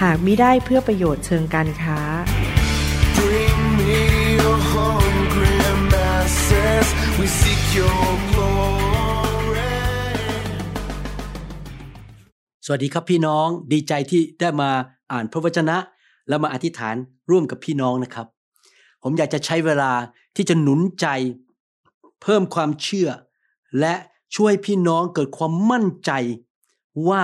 หากมิได้เพื่อประโยชน์เชิงการค้า Bring me your hungry masses. We seek your glory. สวัสดีครับพี่น้องดีใจที่ได้มาอ่านพระวจนะ และมาอธิษฐานร่วมกับพี่น้องนะครับ ผมอยากจะใช้เวลาที่จะหนุนใจ เพิ่มความเชื่อ และช่วยพี่น้องเกิดความมั่นใจ ว่า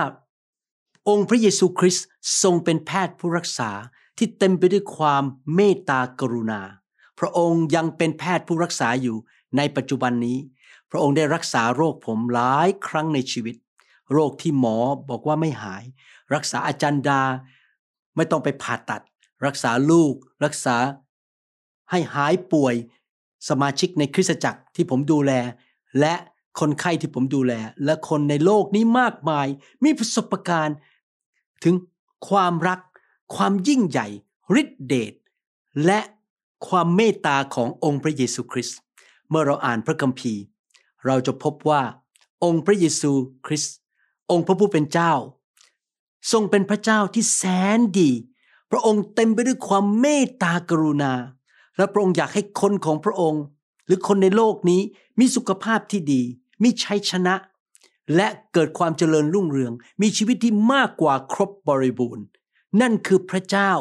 องค์พระเยซูคริสต์ทรงเป็นแพทย์ผู้รักษาที่เต็มไปด้วยความเมตตากรุณา พระองค์ยังเป็นแพทย์ผู้รักษาอยู่ในปัจจุบันนี้ พระองค์ได้รักษาโรคผมหลายครั้งในชีวิต โรคที่หมอบอกว่าไม่หาย รักษาอาจารย์ดา ไม่ต้องไปผ่าตัด รักษาลูก รักษาให้หายป่วยสมาชิกในคริสตจักรที่ผมดูแล และคนไข้ที่ผมดูแล และคนในโลกนี้มากมาย มีประสบการณ์ ถึงความรัก ความยิ่งใหญ่ฤทธิเดชและความเมตตาขององค์พระเยซูคริสต์เมื่อเราอ่านพระคัมภีร์ เราจะพบว่าองค์พระเยซูคริสต์องค์พระผู้เป็นเจ้า ทรงเป็นพระเจ้าที่แสนดี พระองค์เต็มไปด้วยความเมตตากรุณา และพระองค์อยากให้คนของพระองค์ หรือคนในโลกนี้มีสุขภาพที่ดี มีชัยชนะ และเกิดความเจริญรุ่งเรือง มีชีวิตที่มากกว่าครบบริบูรณ์ นั่นคือพระเจ้า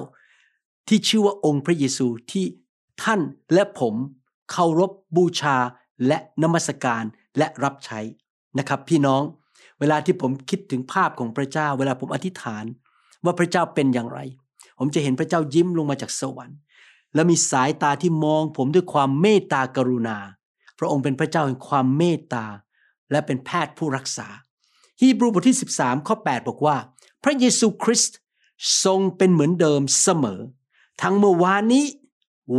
ที่ชื่อว่าองค์พระเยซูที่ท่านและผมเคารพบูชาและนมัสการและรับใช้นะครับพี่น้อง เวลาที่ผมคิดถึงภาพของพระเจ้า เวลาผมอธิษฐาน ว่าพระเจ้าเป็นอย่างไร ผมจะเห็นพระเจ้ายิ้มลงมาจากสวรรค์ และมีสายตาที่มองผมด้วยความเมตตากรุณา พระองค์เป็นพระเจ้าแห่งความเมตตา และเป็นแพทย์ผู้รักษา ฮีบรูบทที่ 13 ข้อ 8 บอกว่า พระเยซูคริสต์ทรงเป็นเหมือนเดิมเสมอ ทั้งเมื่อวานนี้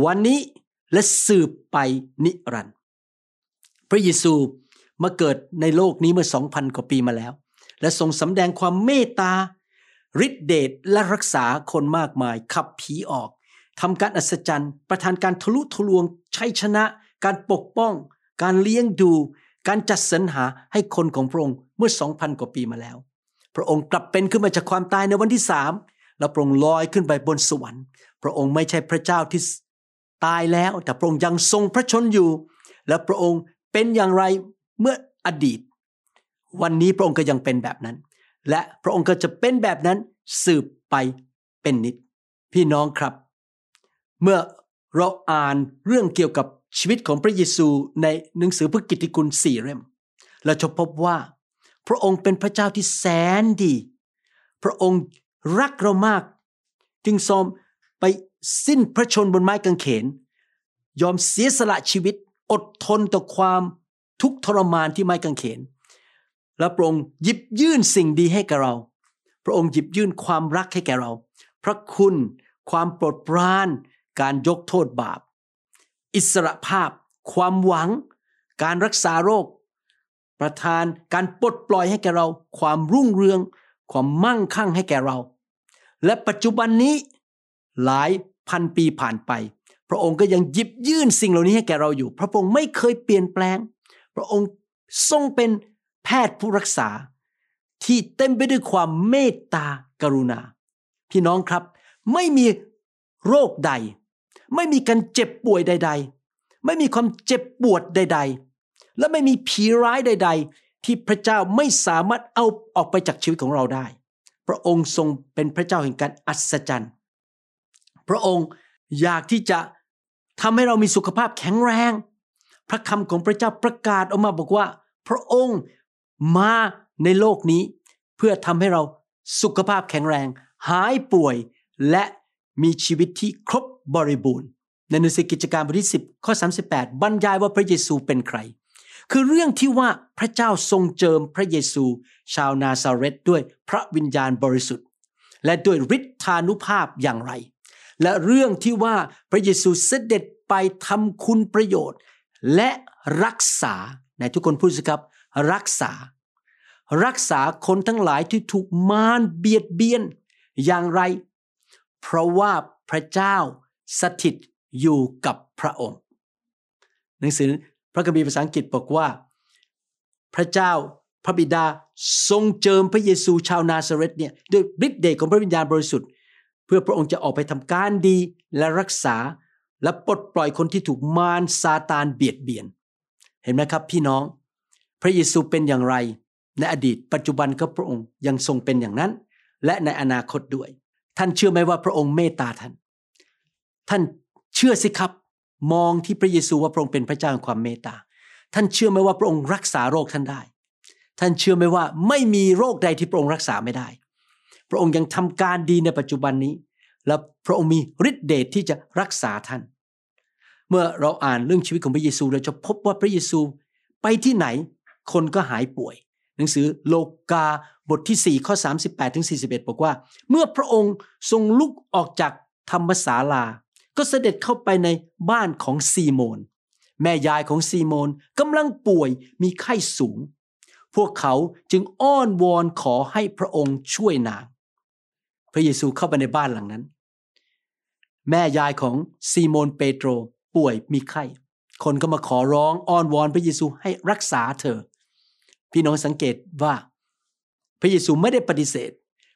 วันนี้และสืบไปนิรันดร์พระเยซูมาเกิดในโลกนี้เมื่อ 2,000 กว่าปีมาแล้ว และทรงสำแดงความเมตตาฤทธิเดชและรักษาคนมากมาย ขับผีออกทำการอัศจรรย์ ประทานการทะลุทะลวงชัยชนะ การปกป้อง การเลี้ยงดู การจัดสรรหาให้คนของพระองค์เมื่อ2,000กว่าปีมาแล้ว พระองค์กลับเป็นขึ้นมาจากความตายในวันที่สามแล้วพระองค์ลอยขึ้นไปบนสวรรค์ พระองค์ไม่ใช่พระเจ้าที่ตายแล้ว แต่พระองค์ยังทรงพระชนอยู่ และพระองค์เป็นอย่างไรเมื่ออดีต วันนี้พระองค์ก็ยังเป็นแบบนั้น และพระองค์ก็จะเป็นแบบนั้นสืบไปเป็นนิด พี่น้องครับ เมื่อเราอ่านเรื่องเกี่ยวกับ ชีวิตของพระเยซูในหนังสือพระกิตติคุณสี่เล่ม เราจะพบว่า พระองค์เป็นพระเจ้าที่แสนดี พระองค์รักเรามาก จึงทรงไปสิ้นพระชนบนไม้กางเขน ยอมเสียสละชีวิตอดทนต่อความทุกข์ทรมานที่ไม้กางเขน และพระองค์หยิบยื่นสิ่งดีให้แก่เรา พระองค์หยิบยื่นความรักให้แก่เรา พระคุณ ความโปรดปราน การยกโทษบาป อิสรภาพ ความหวัง การรักษาโรค ประทานการปลดปล่อยให้แก่เรา ความรุ่งเรือง ความมั่งคั่งให้แก่เรา และปัจจุบันนี้หลายพันปีผ่านไป พระองค์ก็ยังหยิบยื่นสิ่งเหล่านี้ให้แก่เราอยู่ พระองค์ไม่เคยเปลี่ยนแปลง พระองค์ทรงเป็นแพทย์ผู้รักษา ที่เต็มไปด้วยความเมตตากรุณา พี่น้องครับ ไม่มีโรคใด ไม่มีการเจ็บป่วยใด ๆ ไม่มีความเจ็บปวดใด ๆ และไม่มีผีร้ายใด ๆ ที่พระเจ้าไม่สามารถเอาออกไปจากชีวิตของเราได้ พระองค์ทรงเป็นพระเจ้าแห่งการอัศจรรย์ พระองค์อยากที่จะทำให้เรามีสุขภาพแข็งแรง พระคำของพระเจ้าประกาศออกมาบอกว่า พระองค์มาในโลกนี้ เพื่อทำให้เราสุขภาพแข็งแรง หายป่วยและมีชีวิตที่ครบ บริบูรณ์ ในหนังสือกิจการบทที่ 10 ข้อ 38 บรรยายว่าพระเยซูเป็นใคร คือเรื่องที่ว่าพระเจ้าทรงเจิมพระเยซู ชาวนาซาเรตด้วยพระวิญญาณบริสุทธิ์ และด้วยฤทธานุภาพอย่างไร และเรื่องที่ว่าพระเยซูเสด็จไปทำคุณประโยชน์ และรักษาในทุกคนพูดสิครับ รักษา รักษาคนทั้งหลายที่ถูกมารเบียดเบียนอย่างไร เพราะว่าพระเจ้า สถิตอยู่กับพระองค์ หนังสือพระคัมภีร์ภาษาอังกฤษบอกว่า พระเจ้าพระบิดาทรงเจิมพระเยซูชาวนาซาเรตเนี่ยด้วยฤทธิ์เดชของพระวิญญาณบริสุทธิ์ เพื่อพระองค์จะออกไปทำการดีและรักษาและปลดปล่อยคนที่ถูกมารซาตานเบียดเบียน เห็นไหมครับพี่น้อง พระเยซูเป็นอย่างไร ในอดีตปัจจุบันก็พระองค์ยังทรงเป็นอย่างนั้น และในอนาคตด้วย ท่านเชื่อไหมว่าพระองค์เมตตาท่าน ท่านเชื่อสิครับ มองที่พระเยซูว่าพระองค์เป็นพระเจ้าแห่งความเมตตา ท่านเชื่อไหมว่าพระองค์รักษาโรคท่านได้ ท่านเชื่อไหมว่าไม่มีโรคใดที่พระองค์รักษาไม่ได้ พระองค์ยังทำการดีในปัจจุบันนี้ และพระองค์มีฤทธิเดชที่จะรักษาท่าน เมื่อเราอ่านเรื่องชีวิตของพระเยซูเราจะพบว่าพระเยซูไปที่ไหนคนก็หายป่วย หนังสือโลกาบทที่ 4 ข้อ 38ถึง41 บอกว่า เมื่อพระองค์ทรงลุกออกจากธรรมศาลา ก็เสด็จเข้าไปในบ้านของซีโมน แม่ยายของซีโมนกำลังป่วยมีไข้สูง พวกเขาจึงอ้อนวอนขอให้พระองค์ช่วยนาง พระเยซูเข้าไปในบ้านหลังนั้น แม่ยายของซีโมนเปโตรป่วยมีไข้ คนก็มาขอร้องอ้อนวอนพระเยซูให้รักษาเธอ พี่น้องสังเกตว่า พระเยซูไม่ได้ปฏิเสธ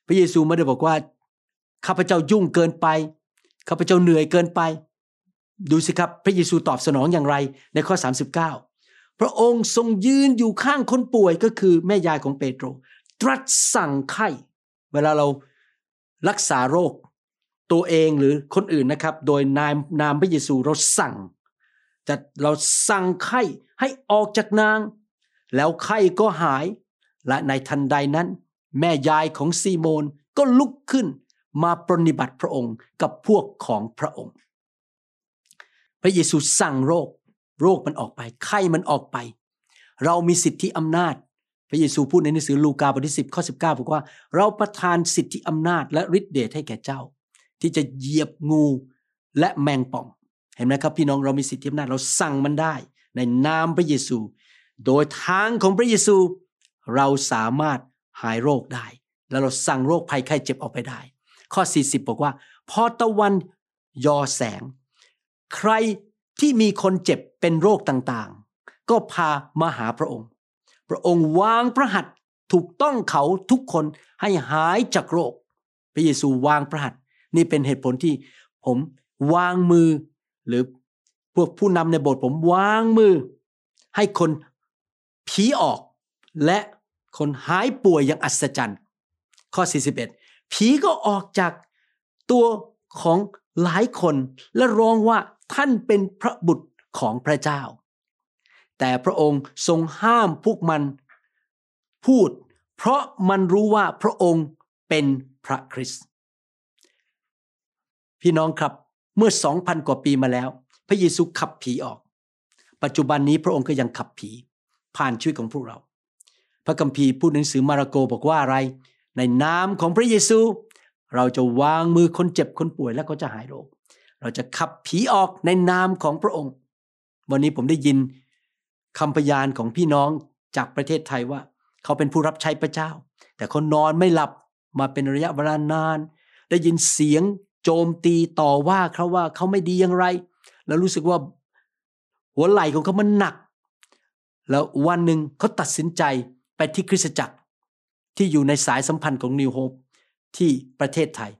พระเยซูไม่ได้บอกว่าข้าพเจ้ายุ่งเกินไป ข้าพเจ้าเหนื่อยเกินไป ดูสิครับพระเยซูตอบสนองอย่างไรในข้อ 39 พระองค์ทรงยืนอยู่ข้างคนป่วยก็คือแม่ยายของเปโตร ตรัสสั่งไข้ เวลาเรารักษาโรคตัวเองหรือคนอื่นนะครับ โดยนามนามพระเยซูเราสั่งจะเราสั่งไข้ให้ออกจากนาง แล้วไข้ก็หาย และในทันใดนั้น แม่ยายของซีโมนก็ลุกขึ้น มาปรนิบัติพระองค์กับพวกของพระองค์ พระเยซูสั่งโรค โรคมันออกไป ไข้มันออกไป เรามีสิทธิอำนาจ พระเยซูพูดในหนังสือลูกาบทที่10ข้อ19บเก้าบอกว่า เราประทานสิทธิอำนาจและฤทธิเดชให้แก่เจ้า ที่จะเหยียบงูและแมงป่อง เห็นไหมครับ พี่น้องเรามีสิทธิอำนาจเราสั่งมันได้ ในนามพระเยซู โดยทางของพระเยซู เราสามารถหายโรคได้ แล้วเราสั่งโรคภัยไข้เจ็บออกไปได้ ข้อ 40 บอกว่า พอตะวันยอแสง ใครที่มีคนเจ็บเป็นโรคต่างๆ ก็พามาหาพระองค์ พระองค์วางพระหัตถ์ถูกต้องเขาทุกคนให้หายจากโรค พระเยซูวางพระหัตถ์นี่เป็นเหตุผลที่ผมวางมือ หรือพวกผู้นำในโบสถ์ผมวางมือ ให้คนผีออก และคนหายป่วยอย่างอัศจรรย์ ข้อ 41 ผีก็ออกจากตัวของหลายคนและร้องว่าท่านเป็นพระบุตรของพระเจ้า แต่พระองค์ทรงห้ามพวกมันพูด เพราะมันรู้ว่าพระองค์เป็นพระคริสต์พี่น้องครับเมื่อสองพันกว่าปีมาแล้ว พระเยซูขับผีออก ปัจจุบันนี้พระองค์ก็ยังขับผีผ่านชีวิตของพวกเรา พระคัมภีร์พูดหนังสือมาระโกบอกว่าอะไร ในนามของพระเยซู เราจะวางมือคนเจ็บคนป่วยแล้วก็จะหายโรค เราจะขับผีออกในนามของพระองค์ วันนี้ผมได้ยินคำพยานของพี่น้องจากประเทศไทยว่า เขาเป็นผู้รับใช้พระเจ้า แต่เขานอนไม่หลับมาเป็นระยะเวลานาน ได้ยินเสียงโจมตีต่อว่าเขาว่าเขาไม่ดีอย่างไร แล้วรู้สึกว่าหัวไหล่ของเขามันหนัก แล้ววันหนึ่งเขาตัดสินใจไปที่คริสตจักร ที่อยู่ในสายสัมพันธ์ของนิวโฮปที่ประเทศไทย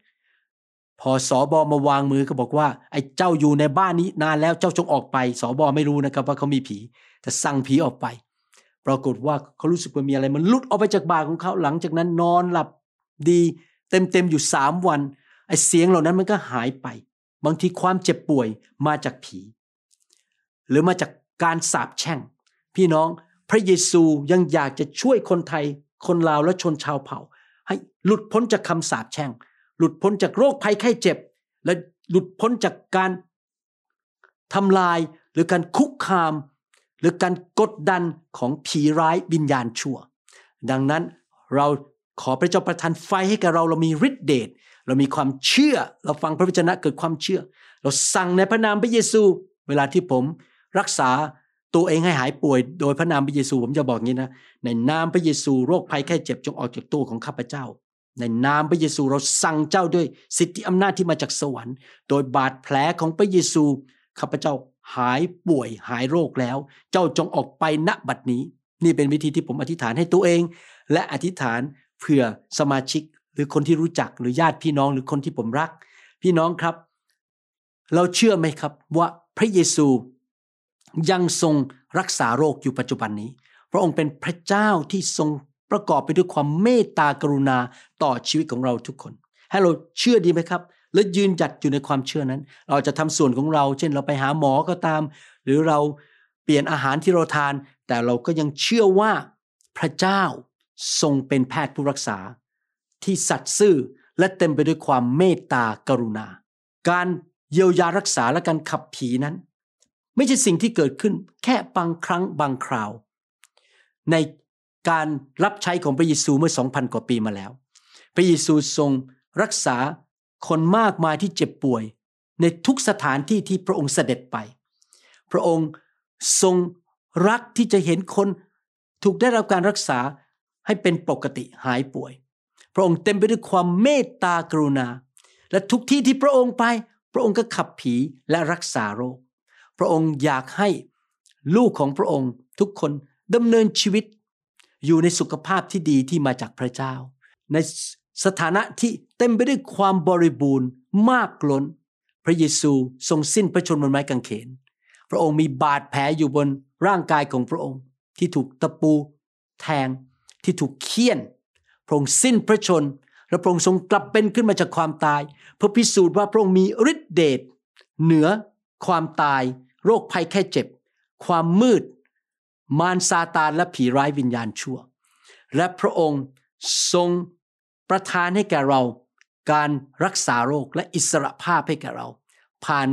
พอสอบอมาวางมือก็บอกว่า ไอ้เจ้าอยู่ในบ้านนี้นานแล้วเจ้าจงออกไปสอบอไม่รู้นะครับว่าเขามีผีแต่สั่งผีออกไป ปรากฏว่าเขารู้สึกว่ามีอะไรมันลุดออกไปจากบ่าของเขาหลังจากนั้นนอนหลับดีเต็มๆอยู่สามวันไอ้เสียงเหล่านั้นมันก็หายไป บางทีความเจ็บป่วยมาจากผี หรือมาจากการสาปแช่ง พี่น้องพระเยซูยังอยากจะช่วยคนไทย คนลาวและชนชาวเผ่า ให้หลุดพ้นจากคำสาปแช่ง หลุดพ้นจากโรคภัยไข้เจ็บ และหลุดพ้นจากการทำลายหรือการคุกคาม หรือการกดดันของผีร้ายวิญญาณชั่ว ดังนั้นเราขอพระเจ้าประทานไฟให้แก่เราเรามีฤทธิเดชเรามีความเชื่อเราฟังพระวจนะเกิดความเชื่อ เราสั่งในพระนามพระเยซู เวลาที่ผมรักษา ตัวเองให้หายป่วยโดยพระนามพระเยซูผมจะบอกงี้นะ ในนามพระเยซูโรคภัยแค่เจ็บจงออกจากตัวของข้าพเจ้า ในนามพระเยซูเราสั่งเจ้าด้วยสิทธิอำนาจที่มาจากสวรรค์ โดยบาดแผลของพระเยซูข้าพเจ้าหายป่วยหายโรคแล้ว เจ้าจงออกไปณบัดนี้ นี่เป็นวิธีที่ผมอธิษฐานให้ตัวเอง และอธิษฐานเผื่อสมาชิก หรือคนที่รู้จักหรือญาติพี่น้องหรือคนที่ผมรัก พี่น้องครับ เราเชื่อไหมครับว่าพระเยซู ยังทรงรักษาโรคอยู่ปัจจุบันนี้ พระองค์เป็นพระเจ้าที่ทรงประกอบไปด้วยความเมตตากรุณาต่อชีวิตของเราทุกคน ให้เราเชื่อดีไหมครับ และยืนหยัดอยู่ในความเชื่อนั้น เราจะทำส่วนของเรา เช่นเราไปหาหมอก็ตาม หรือเราเปลี่ยนอาหารที่เราทาน แต่เราก็ยังเชื่อว่าพระเจ้าทรงเป็นแพทย์ผู้รักษา ที่สัตย์ซื่อและเต็มไปด้วยความเมตตากรุณา การเยียวยารักษาและการขับผีนั้น ไม่ใช่สิ่งที่เกิดขึ้นแค่บางครั้งบางคราว ในการรับใช้ของพระเยซูเมื่อ 2,000 กว่าปีมาแล้ว พระเยซูทรงรักษาคนมากมายที่เจ็บป่วย ในทุกสถานที่ที่พระองค์เสด็จไป พระองค์ทรงรักที่จะเห็นคนถูกได้รับการรักษาให้เป็นปกติหายป่วย พระองค์เต็มไปด้วยความเมตตากรุณา และทุกที่ที่พระองค์ไป พระองค์ก็ขับผีและรักษาโรค พระองค์อยากให้ลูกของพระองค์ทุกคนดำเนินชีวิต อยู่ในสุขภาพที่ดีที่มาจากพระเจ้า ในสถานะที่เต็มไปด้วยความบริบูรณ์มากล้น พระเยซูทรงสิ้นพระชนม์บนไม้กางเขน พระองค์มีบาดแผลอยู่บนร่างกายของพระองค์ ที่ถูกตะปู แทงที่ถูกเคี่ยน พระองค์สิ้นพระชนม์และพระองค์ทรงกลับเป็นขึ้นมาจากความตาย เพื่อพิสูจน์ว่าพระองค์มีฤทธิเดชเหนือ ความตาย โรคภัยแค่เจ็บ ความมืด มารซาตานและผีร้ายวิญญาณชั่ว และพระองค์ทรงประทานให้แก่เรา การรักษาโรคและอิสระภาพให้แก่เรา ผ่าน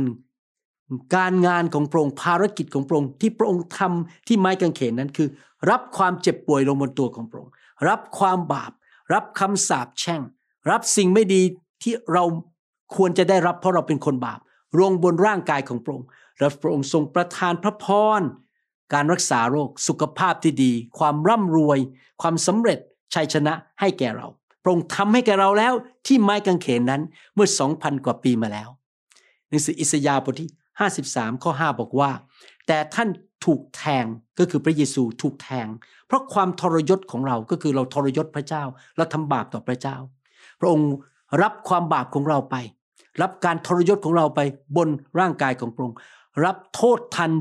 การงานของพระองค์ภารกิจของพระองค์ที่พระองค์ทำที่ไม้กางเขนนั้นคือ รับความเจ็บป่วยลงบนตัวของพระองค์ รับความบาป รับคำสาปแช่ง รับสิ่งไม่ดีที่เราควรจะได้รับเพราะเราเป็นคนบาป ลงบนร่างกายของพระองค์และพระองค์ทรงประทานพระพรการรักษาโรคสุขภาพที่ดี ความร่ำรวย ความสำเร็จชัยชนะให้แก่เรา พระองค์ทำให้แก่เราแล้วที่ไม้กางเขนนั้นเมื่อ 2,000 กว่าปีมาแล้วหนังสืออิสยาห์บทที่ 53 ข้อ 5 บอกว่า แต่ท่านถูกแทงก็คือพระเยซูถูกแทง เพราะความทรยศของเราก็คือเราทรยศพระเจ้า เราทำบาปต่อพระเจ้า พระองค์รับความบาปของเราไป รับการทรยศของเราไปบนร่างกายของพระองค์รับโทษทัน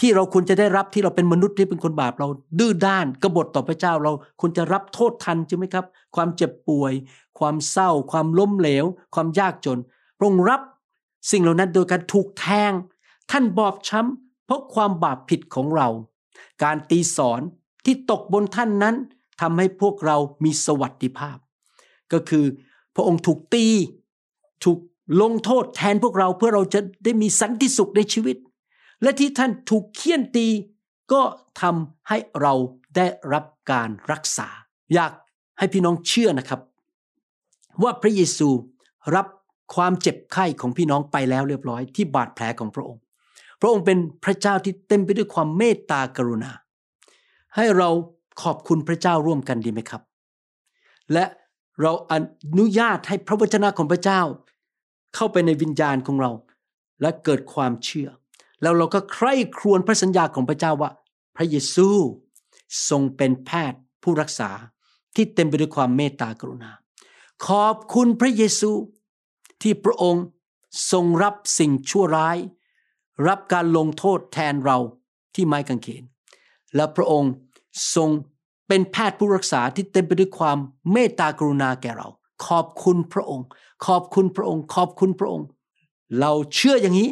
ที่เราควรจะได้รับที่เราเป็นมนุษย์ที่เป็นคนบาปเราดื้อด้านกบฏต่อพระเจ้าเราควรจะรับโทษทันใช่ไหมครับ ความเจ็บป่วย ความเศร้า ความล้มเหลว ความยากจนพระองค์รับสิ่งเหล่านั้นโดยการถูกแทง ท่านบอบช้ำเพราะความบาปผิดของเรา การตีสอนที่ตกบนท่านนั้นทำให้พวกเรามีสวัสดิภาพ ก็คือพระองค์ถูกตี ถูก ลงโทษแทนพวกเราเพื่อเราจะได้มีสันติสุขในชีวิต และที่ท่านถูกเคี่ยนตี ก็ทำให้เราได้รับการรักษา อยากให้พี่น้องเชื่อนะครับ ว่าพระเยซูรับความเจ็บไข้ของพี่น้องไปแล้วเรียบร้อย ที่บาดแผลของพระองค์ พระองค์เป็นพระเจ้าที่เต็มไปด้วยความเมตตากรุณา ให้เราขอบคุณพระเจ้าร่วมกันดีไหมครับ และเราอนุญาตให้พระวจนะของพระเจ้า เข้าไปในวิญญาณของเรา และเกิดความเชื่อ แล้วเราก็ใคร่ครวญพระสัญญาของพระเจ้าว่า พระเยซูทรงเป็นแพทย์ผู้รักษาที่เต็มไปด้วยความเมตตากรุณา ขอบคุณพระเยซูที่พระองค์ทรงรับสิ่งชั่วร้าย รับการลงโทษแทนเราที่ไม้กางเขน และพระองค์ทรงเป็นแพทย์ผู้รักษาที่เต็มไปด้วยความเมตตากรุณาแก่เรา ขอบคุณพระองค์ ขอบคุณพระองค์ ขอบคุณพระองค์ เราเชื่ออย่างนี้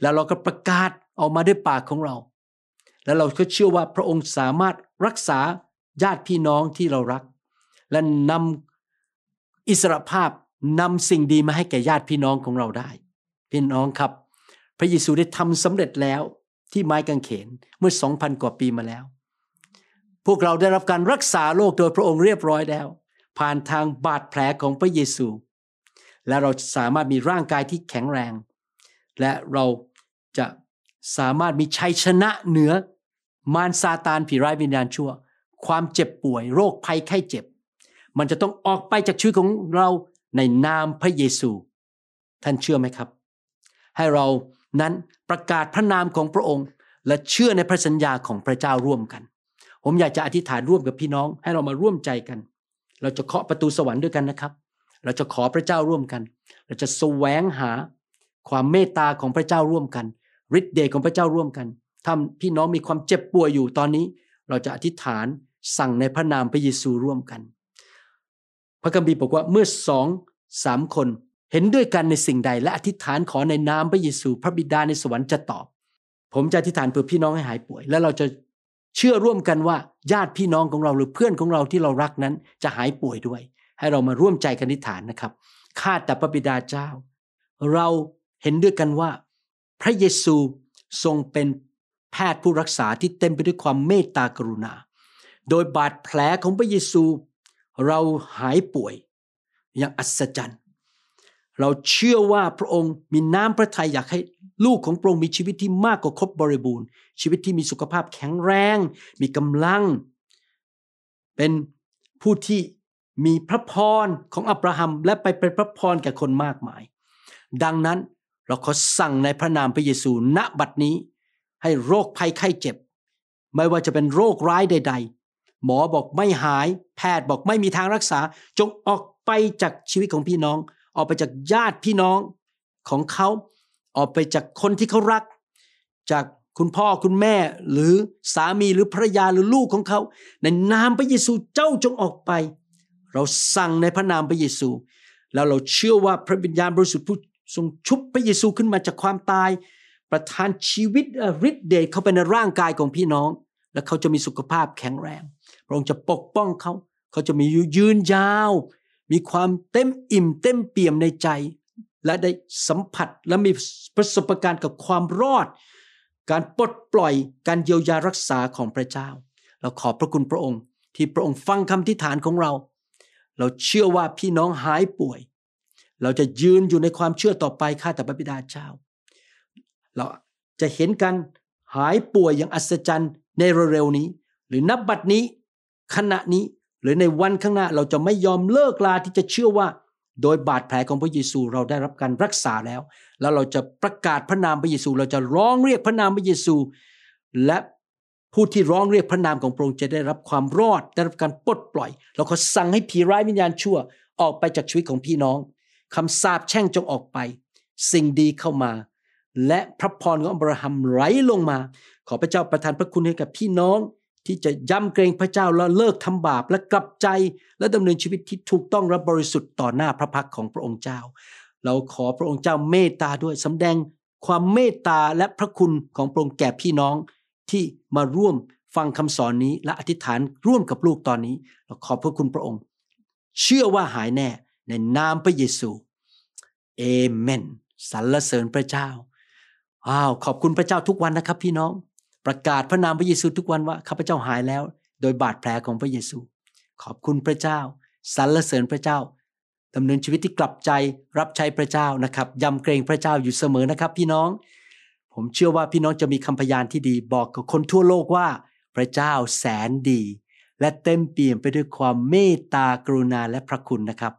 แล้วเราก็ประกาศออกมาด้วยปากของเรา แล้วเราก็เชื่อว่าพระองค์สามารถรักษาญาติพี่น้องที่เรารัก และนำอิสรภาพนำสิ่งดีมาให้แก่ญาติพี่น้องของเราได้ พี่น้องครับ พระเยซูได้ทำสำเร็จแล้วที่ไม้กางเขนเมื่อสองพันกว่าปีมาแล้ว พวกเราได้รับการรักษาโรคโดยพระองค์เรียบร้อยแล้ว ผ่านทางบาดแผลของพระเยซู และเราสามารถมีร่างกายที่แข็งแรง และเราจะสามารถมีชัยชนะเหนือมารซาตานผีร้ายวิญญาณชั่ว ความเจ็บป่วย โรคภัยไข้เจ็บ มันจะต้องออกไปจากชีวิตของเราในนามพระเยซู ท่านเชื่อไหมครับ ให้เรานั้นประกาศพระนามของพระองค์ และเชื่อในพระสัญญาของพระเจ้าร่วมกัน ผมอยากจะอธิษฐานร่วมกับพี่น้อง ให้เรามาร่วมใจกัน เราจะเคาะประตูสวรรค์ด้วยกันนะครับ เราจะขอพระเจ้าร่วมกัน เราจะแสวงหาความเมตตาของพระเจ้าร่วมกันฤทธิ์เดชของพระเจ้าร่วมกันถ้าพี่น้องมีความเจ็บป่วยอยู่ตอนนี้ เราจะอธิษฐานสั่งในพระนามพระเยซูร่วมกัน พระคัมภีร์บอกว่าเมื่อสองสามคนเห็นด้วยกันในสิ่งใด และอธิษฐานขอในนามพระเยซู พระบิดาในสวรรค์จะตอบ ผมจะอธิษฐานเพื่อพี่น้องให้หายป่วย และเราจะ เชื่อร่วมกันว่าญาติพี่น้องของเราหรือเพื่อนของเราที่เรารักนั้น จะหายป่วยด้วย ให้เรามาร่วมใจกันอธิษฐานนะครับข้าแต่พระบิดาเจ้า เราเห็นด้วยกันว่า พระเยซูทรงเป็นแพทย์ผู้รักษาที่เต็มไปด้วยความเมตตากรุณา โดยบาดแผลของพระเยซู เราหายป่วยอย่างอัศจรรย์ เราเชื่อว่าพระองค์มีน้ำพระทัยอยากให้ ลูกของพระองค์มีชีวิตที่มากกว่าครบบริบูรณ์ ชีวิตที่มีสุขภาพแข็งแรง มีกำลัง เป็นผู้ที่มีพระพรของอับราฮัม และไปเป็นพระพรแก่คนมากมาย ดังนั้นเราขอสั่งในพระนามพระเยซูณบัดนี้ ให้โรคภัยไข้เจ็บ ไม่ว่าจะเป็นโรคร้ายใด ๆ หมอบอกไม่หาย แพทย์บอกไม่มีทางรักษา จงออกไปจากชีวิตของพี่น้อง ออกไปจากญาติพี่น้องของเขา ออกไปจากคนที่เขารัก จากคุณพ่อคุณแม่หรือสามีหรือภรรยาหรือลูกของเขา ในนามพระเยซูเจ้าจงออกไป เราสั่งในพระนามพระเยซู แล้วเราเชื่อว่าพระวิญญาณบริสุทธิ์ผู้ทรงชุบพระเยซูขึ้นมาจากความตาย ประทานชีวิตฤทธิ์เดชเข้าไปในร่างกายของพี่น้อง และเขาจะมีสุขภาพแข็งแรง พระองค์จะปกป้องเขา เขาจะมียืนยาว มีความเต็มอิ่มเต็มเปี่ยมในใจ และได้สัมผัสและมีประสบการณ์กับความรอด การปลดปล่อยการเยียวยารักษาของพระเจ้า เราขอบพระคุณพระองค์ ที่พระองค์ฟังคำทิฐานของเรา เราเชื่อว่าพี่น้องหายป่วย เราจะยืนอยู่ในความเชื่อต่อไปข้าแต่พระบิดาเจ้า เราจะเห็นกันหายป่วยอย่างอัศจรรย์ในเร็วๆนี้ หรือนับบัดนี้ขณะนี้หรือในวันข้างหน้าเราจะไม่ยอมเลิกลาที่จะเชื่อว่า โดยบาดแผลของพระเยซูเราได้รับการรักษาแล้ว แล้วเราจะประกาศพระนามพระเยซู เราจะร้องเรียกพระนามพระเยซู และผู้ที่ร้องเรียกพระนามของพระองค์จะได้รับความรอดได้รับการปลดปล่อย เราก็สั่งให้ผีร้ายวิญญาณชั่วออกไปจากชีวิตของพี่น้องคำสาปแช่งจงออกไป สิ่งดีเข้ามา และพระพรของอับราฮัมไหลลงมา ขอพระเจ้าประทานพระคุณให้กับพี่น้อง ที่จะย้ำเกรงพระเจ้าแล้วเลิกทำบาปและกลับใจและดำเนินชีวิตที่ถูกต้องและบริสุทธิ์ต่อหน้าพระพักของพระองค์เจ้า เราขอพระองค์เจ้าเมตตาด้วยสำแดงความเมตตาและพระคุณของพระองค์แก่พี่น้องที่มาร่วมฟังคำสอนนี้และอธิษฐานร่วมกับลูกตอนนี้ เราขอบพระคุณพระองค์ เชื่อว่าหายแน่ในนามพระเยซูเอเมนสรรเสริญพระเจ้าอ้าวขอบคุณพระเจ้าทุกวันนะครับพี่น้อง ประกาศพระนามพระเยซูทุกวันว่าข้าพเจ้าหายแล้ว โดยบาดแผลของพระเยซู ขอบคุณพระเจ้าสรรเสริญพระเจ้าดำเนินชีวิตที่กลับใจรับใช้พระเจ้านะครับยำเกรงพระเจ้าอยู่เสมอนะครับ พี่น้อง ผมเชื่อว่าพี่น้องจะมีคำพยานที่ดีบอกกับคนทั่วโลกว่า พระเจ้าแสนดี และเต็มเปี่ยมไปด้วยความเมตตากรุณาและพระคุณนะครับ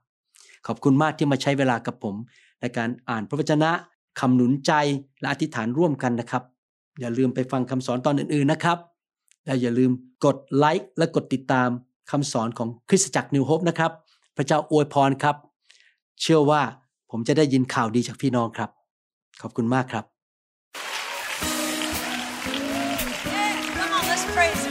ขอบคุณมากที่มาใช้เวลากับผม ในการอ่านพระวจนะคำหนุนใจและอธิษฐานร่วมกันนะครับ อย่าลืมไปฟังคำสอนตอนอื่นๆนะครับ และอย่าลืมกดไลค์และกดติดตามคำสอนของคริสตจักรนิวโฮปนะครับ พระเจ้าอวยพรครับ เชื่อว่าผมจะได้ยินข่าวดีจากพี่น้องครับ ขอบคุณมากครับ come on, let's praise